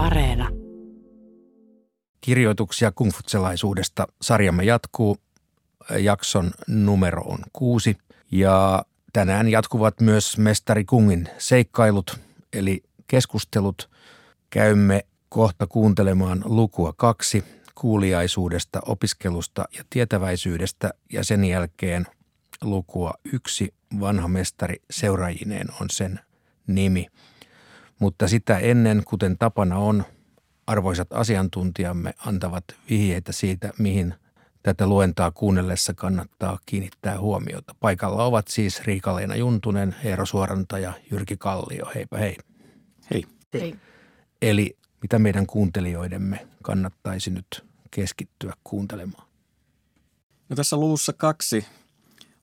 Areena. Kirjoituksia kungfutselaisuudesta sarjamme jatkuu. Jakson numero on kuusi ja tänään jatkuvat myös Mestari Kungin seikkailut eli keskustelut. Käymme kohta kuuntelemaan lukua kaksi kuuliaisuudesta, opiskelusta ja tietäväisyydestä ja sen jälkeen lukua yksi vanha mestari seuraajineen on sen nimi. Mutta sitä ennen, kuten tapana on, arvoisat asiantuntijamme antavat vihjeitä siitä, mihin tätä luentaa kuunnellessa kannattaa kiinnittää huomiota. Paikalla ovat siis Riika-Leena Juntunen, Eero Suoranta ja Jyrki Kallio. Heipä hei. Hei. Hei. Eli mitä meidän kuuntelijoidemme kannattaisi nyt keskittyä kuuntelemaan? No tässä luvussa kaksi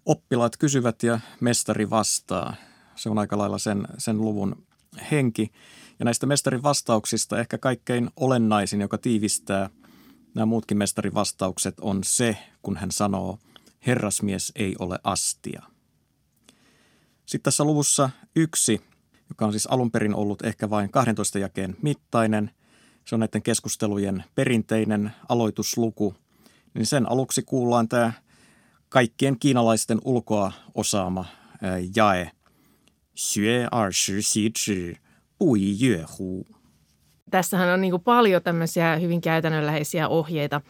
oppilaat kysyvät ja mestari vastaa. Se on aika lailla sen, sen luvun henki. Ja näistä mestarin vastauksista ehkä kaikkein olennaisin, joka tiivistää nämä muutkin mestarin vastaukset, on se, kun hän sanoo, herrasmies ei ole astia. Sitten tässä luvussa yksi, joka on siis alun perin ollut ehkä vain 12 jakeen mittainen, se on näiden keskustelujen perinteinen aloitusluku, niin sen aluksi kuullaan tämä kaikkien kiinalaisten ulkoa osaama jae. Xue er shi xi zhi, bu yi yue hu. Tässähän on niin paljon tämmöisiä hyvin käytännönläheisiä ohjeita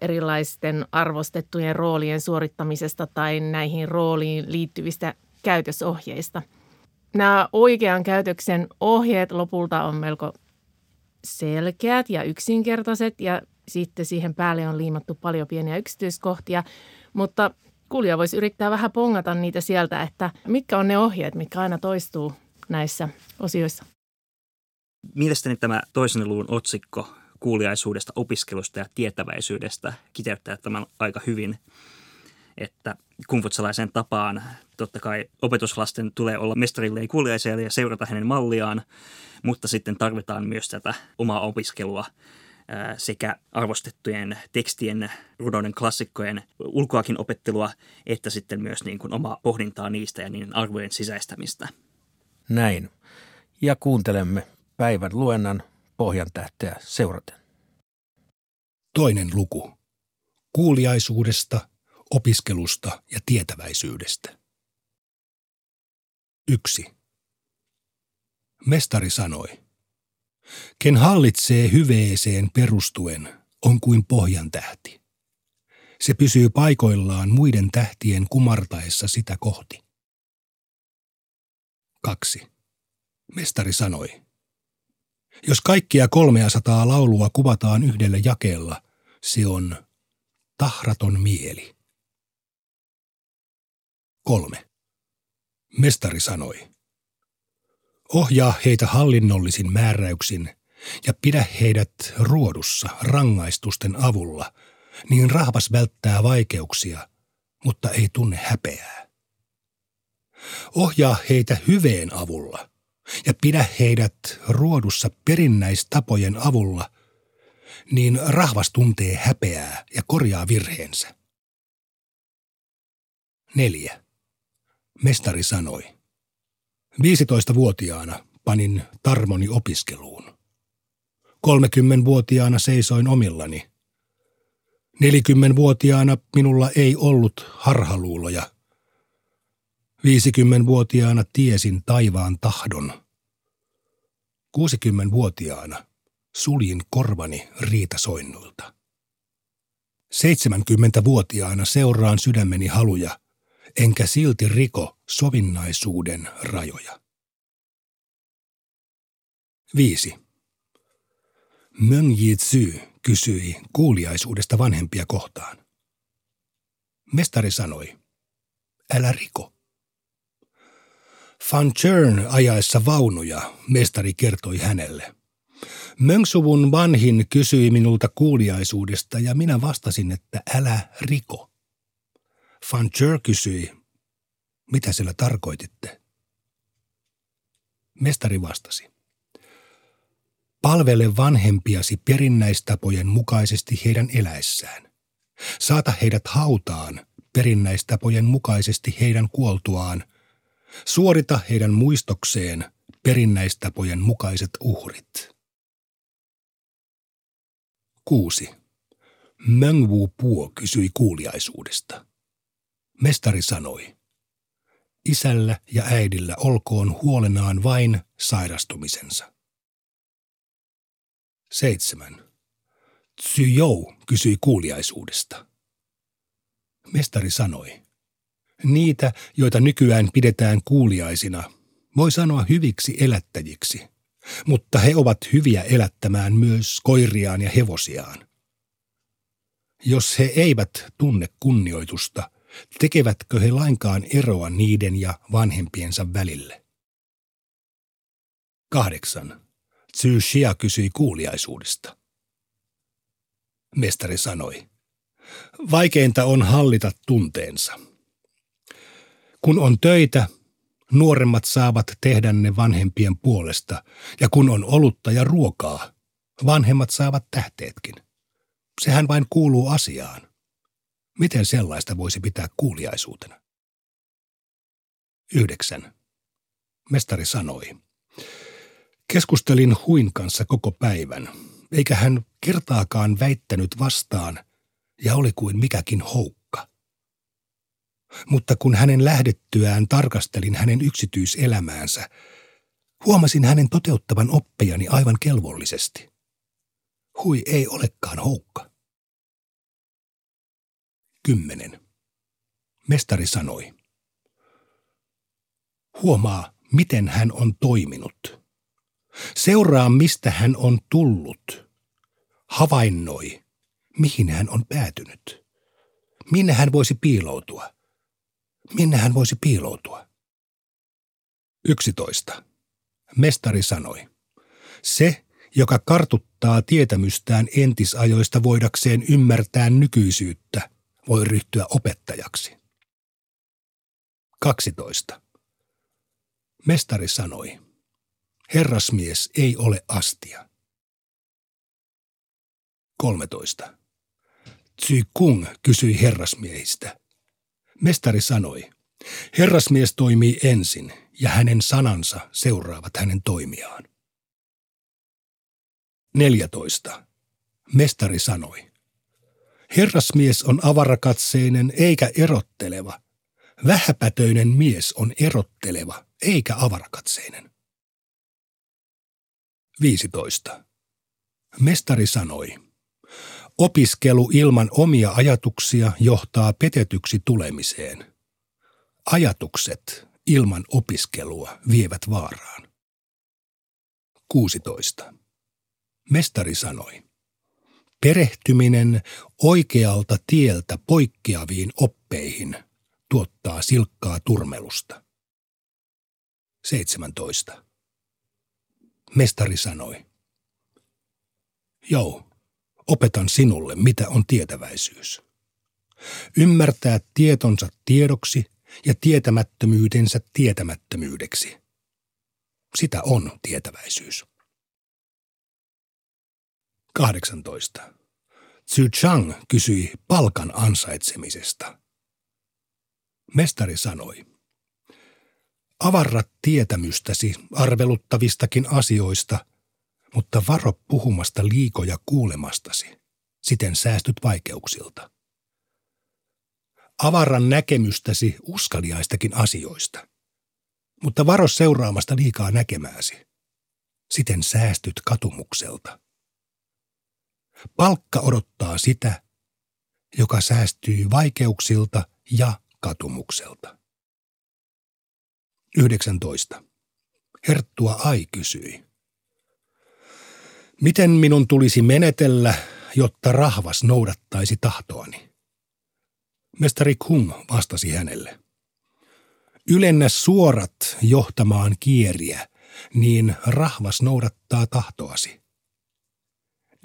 erilaisten arvostettujen roolien suorittamisesta tai näihin rooliin liittyvistä käytösohjeista. Nämä oikean käytöksen ohjeet lopulta on melko selkeät ja yksinkertaiset ja sitten siihen päälle on liimattu paljon pieniä yksityiskohtia, mutta kuulija voisi yrittää vähän pongata niitä sieltä, että mitkä on ne ohjeet, mitkä aina toistuu näissä osioissa. Mielestäni tämä toisen luvun otsikko kuuliaisuudesta, opiskelusta ja tietäväisyydestä kiteyttää tämän aika hyvin, että kungfutsalaisen tapaan totta kai opetuslasten tulee olla mestarilleen kuuliaisia ja seurata hänen malliaan, mutta sitten tarvitaan myös tätä omaa opiskelua sekä arvostettujen tekstien, runouden klassikkojen ulkoakin opettelua, että sitten myös niin kuin omaa pohdintaa niistä ja niiden arvojen sisäistämistä. Näin. Ja kuuntelemme päivän luennan pohjan tähteä seuraten. Toinen luku. Kuuliaisuudesta, opiskelusta ja tietäväisyydestä. Yksi. Mestari sanoi, ken hallitsee hyveeseen perustuen, on kuin pohjan tähti. Se pysyy paikoillaan muiden tähtien kumartaessa sitä kohti. Kaksi. Mestari sanoi, jos kaikkia 300 laulua kuvataan yhdellä jakeella, se on tahraton mieli. Kolme. Mestari sanoi, ohjaa heitä hallinnollisin määräyksin ja pidä heidät ruodussa rangaistusten avulla, niin rahvas välttää vaikeuksia, mutta ei tunne häpeää. Ohjaa heitä hyveen avulla ja pidä heidät ruodussa perinnäistapojen avulla, niin rahvas tuntee häpeää ja korjaa virheensä. Neljä. Mestari sanoi. 15-vuotiaana panin tarmoni opiskeluun. 30-vuotiaana seisoin omillani. 40-vuotiaana minulla ei ollut harhaluuloja. 50-vuotiaana tiesin taivaan tahdon. 60-vuotiaana suljin korvani riitasoinnulta. 70-vuotiaana seuraan sydämeni haluja, enkä silti riko sovinnaisuuden rajoja. 5. Meng Yi kysyi kuuliaisuudesta vanhempia kohtaan. Mestari sanoi, älä riko. Van Chern ajaessa vaunuja, mestari kertoi hänelle. Möngsuvun vanhin kysyi minulta kuuliaisuudesta ja minä vastasin, että älä riko. Van Chur kysyi, mitä sillä tarkoititte? Mestari vastasi. Palvele vanhempiasi perinnäistapojen mukaisesti heidän eläessään. Saata heidät hautaan perinnäistapojen mukaisesti heidän kuoltuaan. Suorita heidän muistokseen perinnäistapojen mukaiset uhrit. Kuusi. Möngwu Puo kysyi kuuliaisuudesta. Mestari sanoi, isällä ja äidillä olkoon huolenaan vain sairastumisensa. Seitsemän. Tsyjou kysyi kuuliaisuudesta. Mestari sanoi, niitä, joita nykyään pidetään kuuliaisina, voi sanoa hyviksi elättäjiksi, mutta he ovat hyviä elättämään myös koiriaan ja hevosiaan. Jos he eivät tunne kunnioitusta, tekevätkö he lainkaan eroa niiden ja vanhempiensa välille? Kahdeksan. Tsu Shia kysyi kuuliaisuudesta. Mestari sanoi, vaikeinta on hallita tunteensa. Kun on töitä, nuoremmat saavat tehdä ne vanhempien puolesta, ja kun on olutta ja ruokaa, vanhemmat saavat tähteetkin. Sehän vain kuuluu asiaan. Miten sellaista voisi pitää kuuliaisuutena? Yhdeksän. Mestari sanoi. Keskustelin Huin kanssa koko päivän, eikä hän kertaakaan väittänyt vastaan ja oli kuin mikäkin houkka. Mutta kun hänen lähdettyään tarkastelin hänen yksityiselämäänsä, huomasin hänen toteuttavan oppejani aivan kelvollisesti. Hui ei olekaan houkka. Kymmenen. Mestari sanoi. Huomaa, miten hän on toiminut. Seuraa, mistä hän on tullut. Havainnoi, mihin hän on päätynyt. Minne hän voisi piiloutua? Minne hän voisi piiloutua? 11. Mestari sanoi. Se, joka kartuttaa tietämystään entisajoista voidakseen ymmärtää nykyisyyttä, voi ryhtyä opettajaksi. 12. Mestari sanoi, herrasmies ei ole astia. 13. Tsy Kung kysyi herrasmiehistä. Mestari sanoi, herrasmies toimii ensin ja hänen sanansa seuraavat hänen toimiaan. 14. Mestari sanoi, Herrasmies on avarakatseinen eikä erotteleva. Vähäpätöinen mies on erotteleva eikä avarakatseinen. 15. Mestari sanoi, opiskelu ilman omia ajatuksia johtaa petetyksi tulemiseen. Ajatukset ilman opiskelua vievät vaaraan. 16. Mestari sanoi, Perehtyminen oikealta tieltä poikkeaviin oppeihin tuottaa silkkaa turmelusta. 17. Mestari sanoi. Joo, opetan sinulle, mitä on tietäväisyys. Ymmärtää tietonsa tiedoksi ja tietämättömyytensä tietämättömyydeksi. Sitä on tietäväisyys. 18. Zhu Chang kysyi palkan ansaitsemisesta. Mestari sanoi, avarrat tietämystäsi arveluttavistakin asioista, mutta varo puhumasta liikoja kuulemastasi, siten säästyt vaikeuksilta. Avarran näkemystäsi uskaliaistakin asioista, mutta varo seuraamasta liikaa näkemääsi, siten säästyt katumukselta. Palkka odottaa sitä, joka säästyy vaikeuksilta ja katumukselta. 19. Herttua Ai kysyi. Miten minun tulisi menetellä, jotta rahvas noudattaisi tahtoani? Mestari Kung vastasi hänelle. Ylennä suorat johtamaan kieriä, niin rahvas noudattaa tahtoasi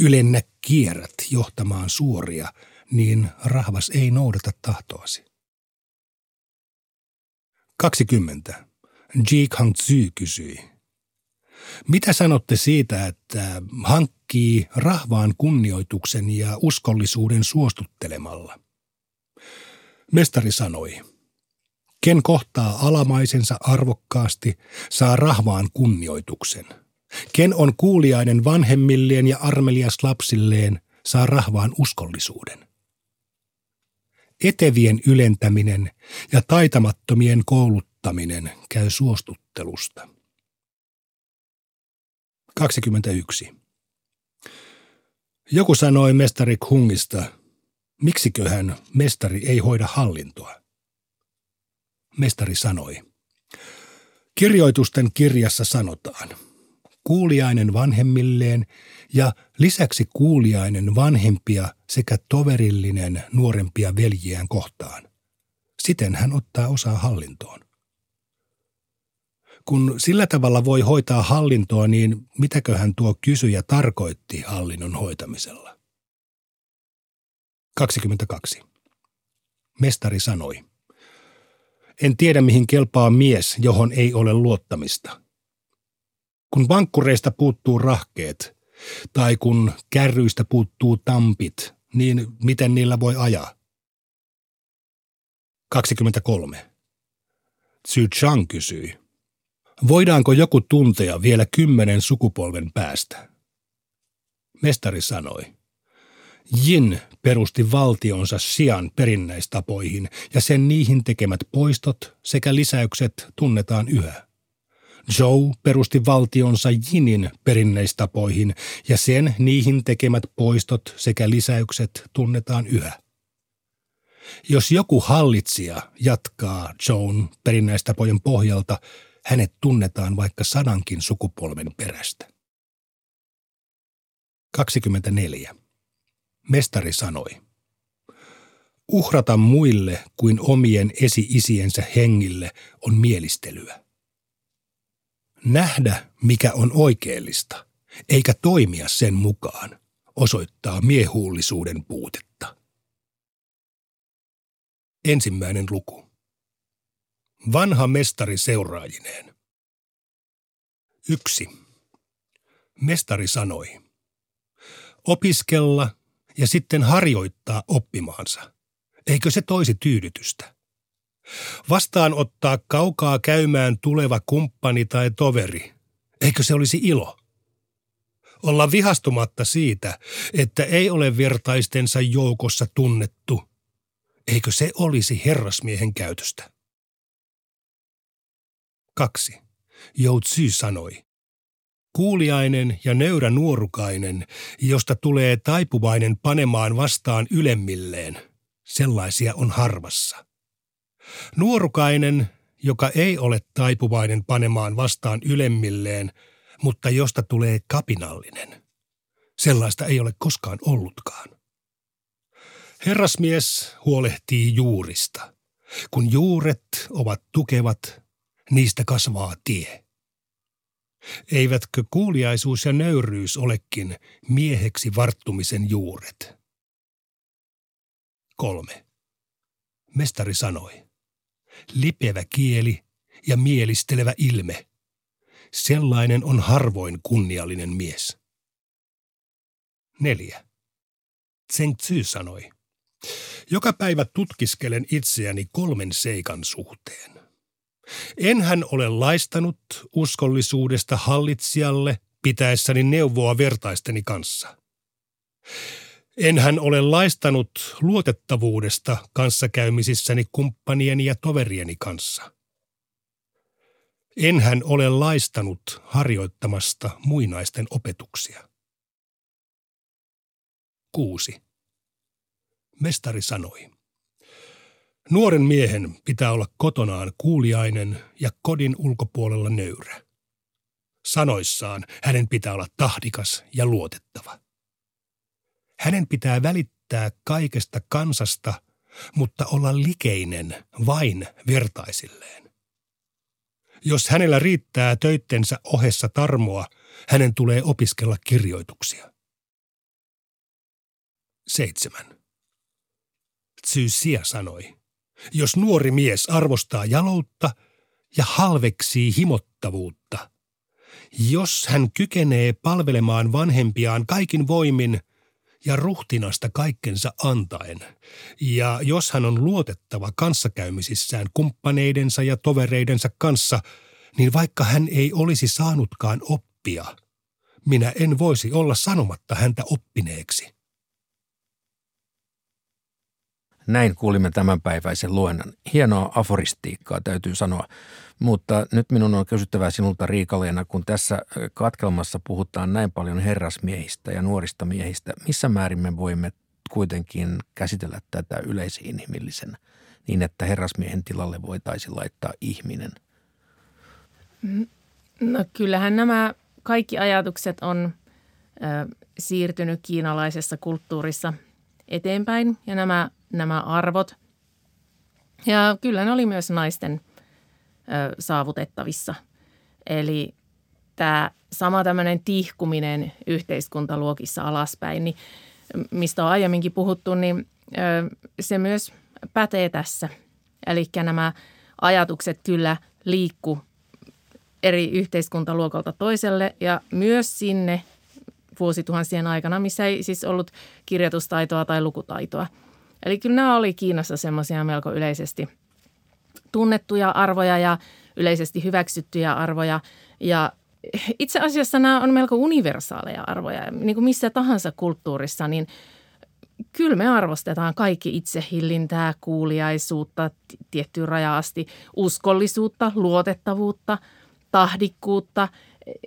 ylennä kierrät johtamaan suoria, niin rahvas ei noudata tahtoasi. 20. Ji Kang Tzu kysyi. Mitä sanotte siitä, että hankkii rahvaan kunnioituksen ja uskollisuuden suostuttelemalla? Mestari sanoi, ken kohtaa alamaisensa arvokkaasti, saa rahvaan kunnioituksen – Ken on kuuliainen vanhemmilleen ja armelias lapsilleen, saa rahvaan uskollisuuden. Etevien ylentäminen ja taitamattomien kouluttaminen käy suostuttelusta. 21. Joku sanoi mestari Kungista, miksiköhän mestari ei hoida hallintoa. Mestari sanoi, kirjoitusten kirjassa sanotaan, kuuliainen vanhemmilleen ja lisäksi kuuliainen vanhempia sekä toverillinen nuorempia veljiään kohtaan. Siten hän ottaa osaa hallintoon. Kun sillä tavalla voi hoitaa hallintoa, niin mitäköhän tuo kysyjä tarkoitti hallinnon hoitamisella? 22. Mestari sanoi. En tiedä, mihin kelpaa mies, johon ei ole luottamista. Kun vankkureista puuttuu rahkeet, tai kun kärryistä puuttuu tampit, niin miten niillä voi ajaa? 23. Tzu Chang kysyi. Voidaanko joku tuntea vielä kymmenen sukupolven päästä? Mestari sanoi. Jin perusti valtionsa sian perinnäistapoihin ja sen niihin tekemät poistot sekä lisäykset tunnetaan yhä. Joe perusti valtionsa Jinin perinneistapoihin ja sen niihin tekemät poistot sekä lisäykset tunnetaan yhä. Jos joku hallitsija jatkaa Joan perinnäistapojen pohjalta, hänet tunnetaan vaikka sadankin sukupolven perästä. 24. Mestari sanoi. Uhrata muille kuin omien esi-isiensä hengille on mielistelyä. Nähdä, mikä on oikeellista, eikä toimia sen mukaan, osoittaa miehuullisuuden puutetta. Ensimmäinen luku. Vanha mestari seuraajineen. Yksi. Mestari sanoi. Opiskella ja sitten harjoittaa oppimaansa. Eikö se toisi tyydytystä? Vastaanottaa kaukaa käymään tuleva kumppani tai toveri. Eikö se olisi ilo? Olla vihastumatta siitä, että ei ole vertaistensa joukossa tunnettu. Eikö se olisi herrasmiehen käytöstä? 2. Joutsy sanoi. Kuuliainen ja nöyrä nuorukainen, josta tulee taipuvainen panemaan vastaan ylemmilleen, sellaisia on harvassa. Nuorukainen, joka ei ole taipuvainen panemaan vastaan ylemmilleen, mutta josta tulee kapinallinen. Sellaista ei ole koskaan ollutkaan. Herrasmies huolehtii juurista. Kun juuret ovat tukevat, niistä kasvaa tie. Eivätkö kuuliaisuus ja nöyryys olekin mieheksi varttumisen juuret? Kolme. Mestari sanoi lipevä kieli ja mielistelevä ilme. Sellainen on harvoin kunniallinen mies. 4. Tseng Tzu sanoi, joka päivä tutkiskelen itseäni kolmen seikan suhteen. Enhän ole laistanut uskollisuudesta hallitsijalle pitäessäni neuvoa vertaisteni kanssa. Enhän ole laistanut luotettavuudesta kanssakäymisissäni kumppanieni ja toverieni kanssa. Enhän ole laistanut harjoittamasta muinaisten opetuksia. 6. Mestari sanoi. Nuoren miehen pitää olla kotonaan kuuliainen ja kodin ulkopuolella nöyrä. Sanoissaan hänen pitää olla tahdikas ja luotettava. Hänen pitää välittää kaikesta kansasta, mutta olla likeinen vain vertaisilleen. Jos hänellä riittää töittensä ohessa tarmoa, hänen tulee opiskella kirjoituksia. 7. Tsysia sanoi, jos nuori mies arvostaa jaloutta ja halveksii himottavuutta, jos hän kykenee palvelemaan vanhempiaan kaikin voimin – ja ruhtinasta kaikkensa antaen. Ja jos hän on luotettava kanssakäymisissään kumppaneidensa ja tovereidensa kanssa, niin vaikka hän ei olisi saanutkaan oppia, minä en voisi olla sanomatta häntä oppineeksi. Näin kuulimme tämänpäiväisen luennan. Hienoa aforistiikkaa täytyy sanoa. Mutta nyt minun on kysyttävää sinulta Riikaleena, kun tässä katkelmassa puhutaan näin paljon herrasmiehistä ja nuorista miehistä. Missä määrin me voimme kuitenkin käsitellä tätä yleisinhimillisenä niin, että herrasmiehen tilalle voitaisiin laittaa ihminen? No kyllähän nämä kaikki ajatukset on ö, siirtynyt kiinalaisessa kulttuurissa eteenpäin ja nämä, nämä arvot. Ja kyllä ne oli myös naisten ö, saavutettavissa. Eli tämä sama tämmöinen tihkuminen yhteiskuntaluokissa alaspäin, niin mistä on aiemminkin puhuttu, niin ö, se myös pätee tässä. Eli nämä ajatukset kyllä liikku eri yhteiskuntaluokalta toiselle ja myös sinne vuosituhansien aikana, missä ei siis ollut kirjoitustaitoa tai lukutaitoa. Eli kyllä nämä oli Kiinassa semmoisia melko yleisesti tunnettuja arvoja ja yleisesti hyväksyttyjä arvoja. Ja itse asiassa nämä on melko universaaleja arvoja. Niin kuin missä tahansa kulttuurissa, niin kyllä me arvostetaan kaikki itsehillintää, kuuliaisuutta tiettyyn raja asti, uskollisuutta, luotettavuutta, tahdikkuutta.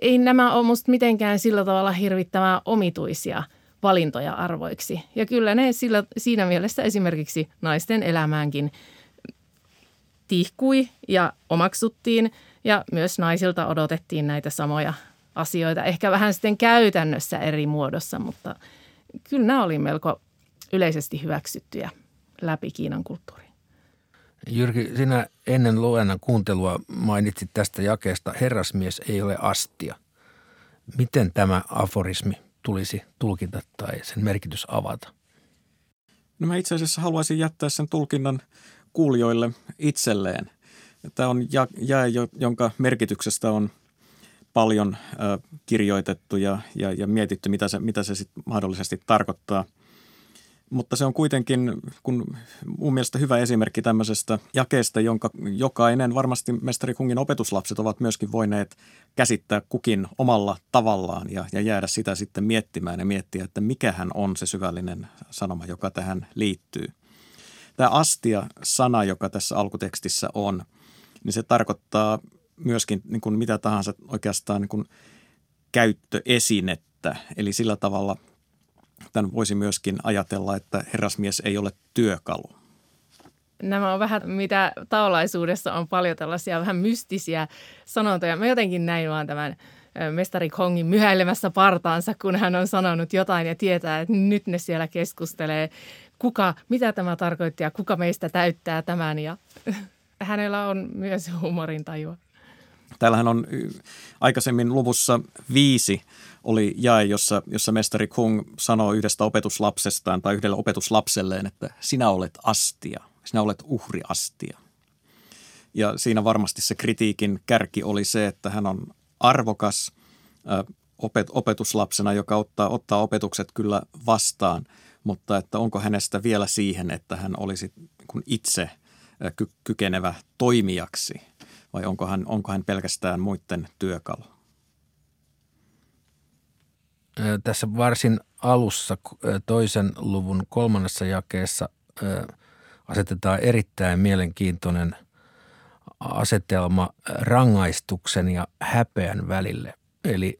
Ei nämä ole musta mitenkään sillä tavalla hirvittävän omituisia valintoja arvoiksi. Ja kyllä ne sillä, siinä mielessä esimerkiksi naisten elämäänkin tihkui ja omaksuttiin ja myös naisilta odotettiin näitä samoja asioita. Ehkä vähän sitten käytännössä eri muodossa, mutta kyllä nämä oli melko yleisesti hyväksyttyjä läpi Kiinan kulttuuriin. Jyrki, sinä ennen luennan kuuntelua mainitsit tästä jakeesta herrasmies ei ole astia. Miten tämä aforismi tulisi tulkita tai sen merkitys avata? No mä itse asiassa haluaisin jättää sen tulkinnan kuulijoille itselleen. Tämä on jäi, jonka merkityksestä on paljon kirjoitettu ja, ja, ja mietitty, mitä se, mitä se sit mahdollisesti tarkoittaa – mutta se on kuitenkin kun mun mielestä hyvä esimerkki tämmöisestä jakeesta, jonka jokainen varmasti mestari Kungin opetuslapset ovat myöskin voineet käsittää kukin omalla tavallaan ja, ja jäädä sitä sitten miettimään ja miettiä, että mikähän on se syvällinen sanoma, joka tähän liittyy. Tämä astia-sana, joka tässä alkutekstissä on, niin se tarkoittaa myöskin niin kuin mitä tahansa oikeastaan niin kuin käyttöesinettä. Eli sillä tavalla – Tämän voisi myöskin ajatella, että herrasmies ei ole työkalu. Nämä on vähän, mitä taolaisuudessa on paljon tällaisia vähän mystisiä sanontoja. Mä jotenkin näin vaan tämän mestari Kongin myhäilemässä partaansa, kun hän on sanonut jotain ja tietää, että nyt ne siellä keskustelee, kuka, mitä tämä tarkoittaa ja kuka meistä täyttää tämän. Ja hänellä on myös huumorintajua. Täällähän on aikaisemmin luvussa viisi oli jae, jossa, jossa mestari Kung sanoo yhdestä opetuslapsestaan tai yhdelle opetuslapselleen, että sinä olet astia, sinä olet uhriastia. Ja siinä varmasti se kritiikin kärki oli se, että hän on arvokas opet, opetuslapsena, joka ottaa, ottaa opetukset kyllä vastaan, mutta että onko hänestä vielä siihen, että hän olisi itse ky- kykenevä toimijaksi vai onko hän, onko hän pelkästään muiden työkalu? Tässä varsin alussa toisen luvun kolmannessa jakeessa asetetaan erittäin mielenkiintoinen asetelma rangaistuksen ja häpeän välille. Eli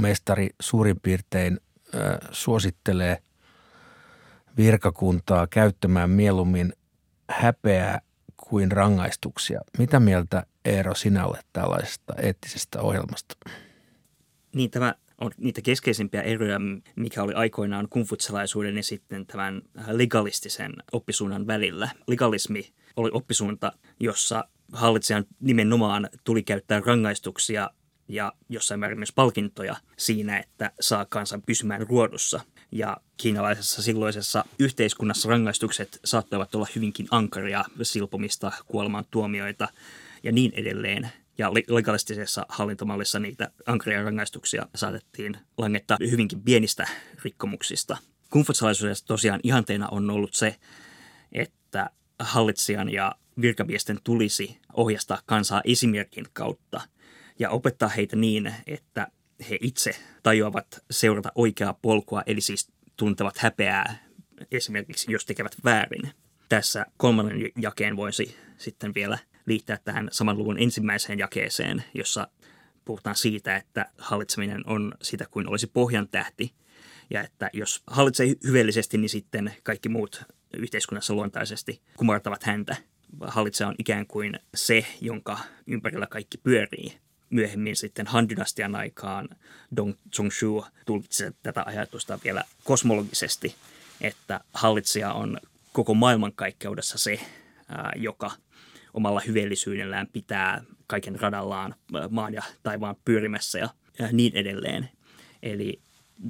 mestari suurin piirtein suosittelee virkakuntaa käyttämään mieluummin häpeää kuin rangaistuksia. Mitä mieltä Eero sinä olet tällaisesta eettisestä ohjelmasta? Niin tämä on niitä keskeisimpiä eroja, mikä oli aikoinaan kungfutsalaisuuden ja sitten tämän legalistisen oppisuunnan välillä. Legalismi oli oppisuunta, jossa hallitsijan nimenomaan tuli käyttää rangaistuksia ja jossain määrin myös palkintoja siinä, että saa kansan pysymään ruodussa. Ja kiinalaisessa silloisessa yhteiskunnassa rangaistukset saattoivat olla hyvinkin ankaria, silpomista, kuoleman tuomioita ja niin edelleen. Ja legalistisessa hallintomallissa niitä ankaria rangaistuksia saatettiin langettaa hyvinkin pienistä rikkomuksista. Kungfutsalaisuudessa tosiaan ihanteena on ollut se, että hallitsijan ja virkamiesten tulisi ohjastaa kansaa esimerkin kautta ja opettaa heitä niin, että he itse tajuavat seurata oikeaa polkua, eli siis tuntevat häpeää esimerkiksi jos tekevät väärin. Tässä kolmannen jakeen voisi sitten vielä liittää tähän saman luvun ensimmäiseen jakeeseen, jossa puhutaan siitä, että hallitseminen on sitä kuin olisi pohjan tähti. Ja että jos hallitsee hyvällisesti, niin sitten kaikki muut yhteiskunnassa luontaisesti kumartavat häntä. Hallitsija on ikään kuin se, jonka ympärillä kaikki pyörii. Myöhemmin sitten Han-dynastian aikaan Dong Zhongshu tulkitsi tätä ajatusta vielä kosmologisesti, että hallitsija on koko maailmankaikkeudessa se, joka omalla hyveellisyydellään pitää kaiken radallaan maan ja taivaan pyörimässä ja niin edelleen. Eli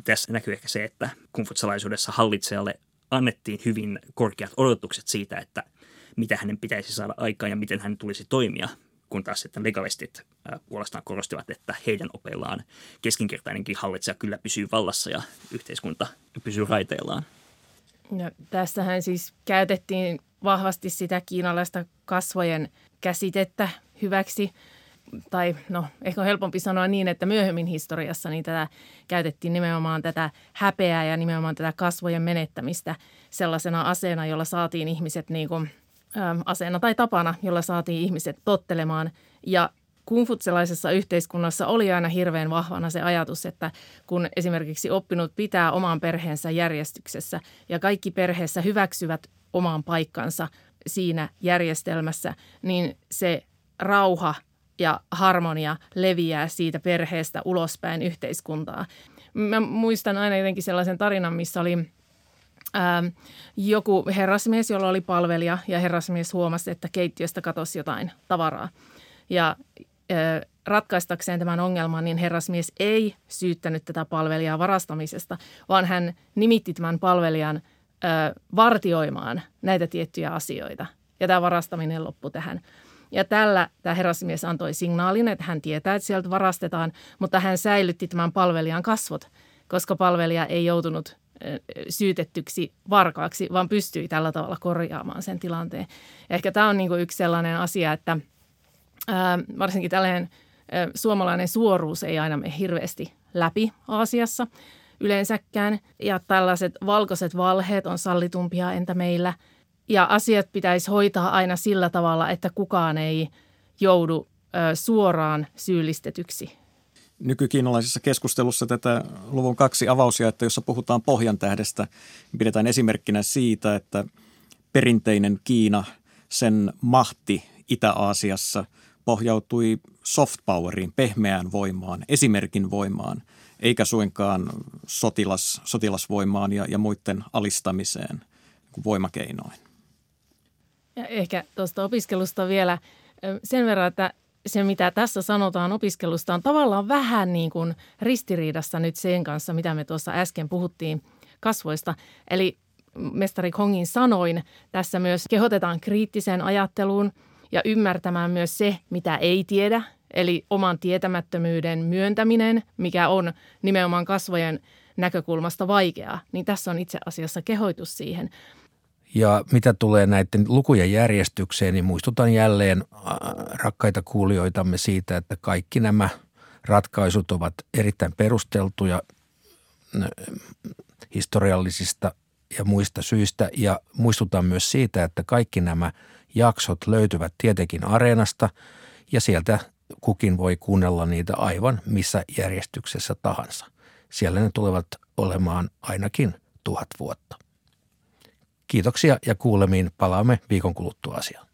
tässä näkyy ehkä se, että kungfutsalaisuudessa hallitsijalle annettiin hyvin korkeat odotukset siitä, että mitä hänen pitäisi saada aikaan ja miten hän tulisi toimia, kun taas sitten legalistit puolestaan korostivat, että heidän opeillaan keskinkertainenkin hallitsija kyllä pysyy vallassa ja yhteiskunta pysyy raiteillaan. Ja tässähän siis käytettiin vahvasti sitä kiinalaista kasvojen käsitettä hyväksi. Tai no, ehkä on helpompi sanoa niin, että myöhemmin historiassa niin tätä käytettiin nimenomaan tätä häpeää ja nimenomaan tätä kasvojen menettämistä sellaisena aseena, jolla saatiin ihmiset niin kuin, äm, aseena tai tapana, jolla saatiin ihmiset tottelemaan ja kungfutselaisessa yhteiskunnassa oli aina hirveän vahvana se ajatus, että kun esimerkiksi oppinut pitää oman perheensä järjestyksessä ja kaikki perheessä hyväksyvät oman paikkansa siinä järjestelmässä, niin se rauha ja harmonia leviää siitä perheestä ulospäin yhteiskuntaa. Mä muistan aina jotenkin sellaisen tarinan, missä oli ää, joku herrasmies, jolla oli palvelija ja herrasmies huomasi, että keittiöstä katosi jotain tavaraa. Ja ratkaistakseen tämän ongelman, niin herrasmies ei syyttänyt tätä palvelijaa varastamisesta, vaan hän nimitti tämän palvelijan vartioimaan näitä tiettyjä asioita. Ja tämä varastaminen loppui tähän. Ja tällä tämä herrasmies antoi signaalin, että hän tietää, että sieltä varastetaan, mutta hän säilytti tämän palvelijan kasvot, koska palvelija ei joutunut syytettyksi varkaaksi, vaan pystyi tällä tavalla korjaamaan sen tilanteen. Ja ehkä tämä on niin yksi sellainen asia, että – varsinkin tällainen suomalainen suoruus ei aina mene hirveästi läpi Aasiassa yleensäkään. Ja tällaiset valkoiset valheet on sallitumpia entä meillä. Ja asiat pitäisi hoitaa aina sillä tavalla, että kukaan ei joudu suoraan syyllistetyksi. Nykykiinalaisessa keskustelussa tätä luvun kaksi avausjaetta, jossa puhutaan pohjantähdestä, niin pidetään esimerkkinä siitä, että perinteinen Kiina, sen mahti Itä-Aasiassa – pohjautui soft poweriin, pehmeään voimaan, esimerkin voimaan, eikä suinkaan sotilas, sotilasvoimaan ja, ja muiden alistamiseen voimakeinoin. Ja ehkä tuosta opiskelusta vielä sen verran, että se mitä tässä sanotaan opiskelusta on tavallaan vähän niin kuin ristiriidassa nyt sen kanssa, mitä me tuossa äsken puhuttiin kasvoista. Eli mestari Kongin sanoin tässä myös kehotetaan kriittiseen ajatteluun – ja ymmärtämään myös se, mitä ei tiedä, eli oman tietämättömyyden myöntäminen, mikä on nimenomaan kasvojen näkökulmasta vaikeaa, niin tässä on itse asiassa kehoitus siihen. Ja mitä tulee näiden lukujen järjestykseen, niin muistutan jälleen äh, rakkaita kuulijoitamme siitä, että kaikki nämä ratkaisut ovat erittäin perusteltuja historiallisista ja muista syistä. Ja muistutan myös siitä, että kaikki nämä – jaksot löytyvät tietenkin Areenasta ja sieltä kukin voi kuunnella niitä aivan missä järjestyksessä tahansa. Siellä ne tulevat olemaan ainakin tuhat vuotta. Kiitoksia ja kuulemiin palaamme viikon kuluttua asiaan.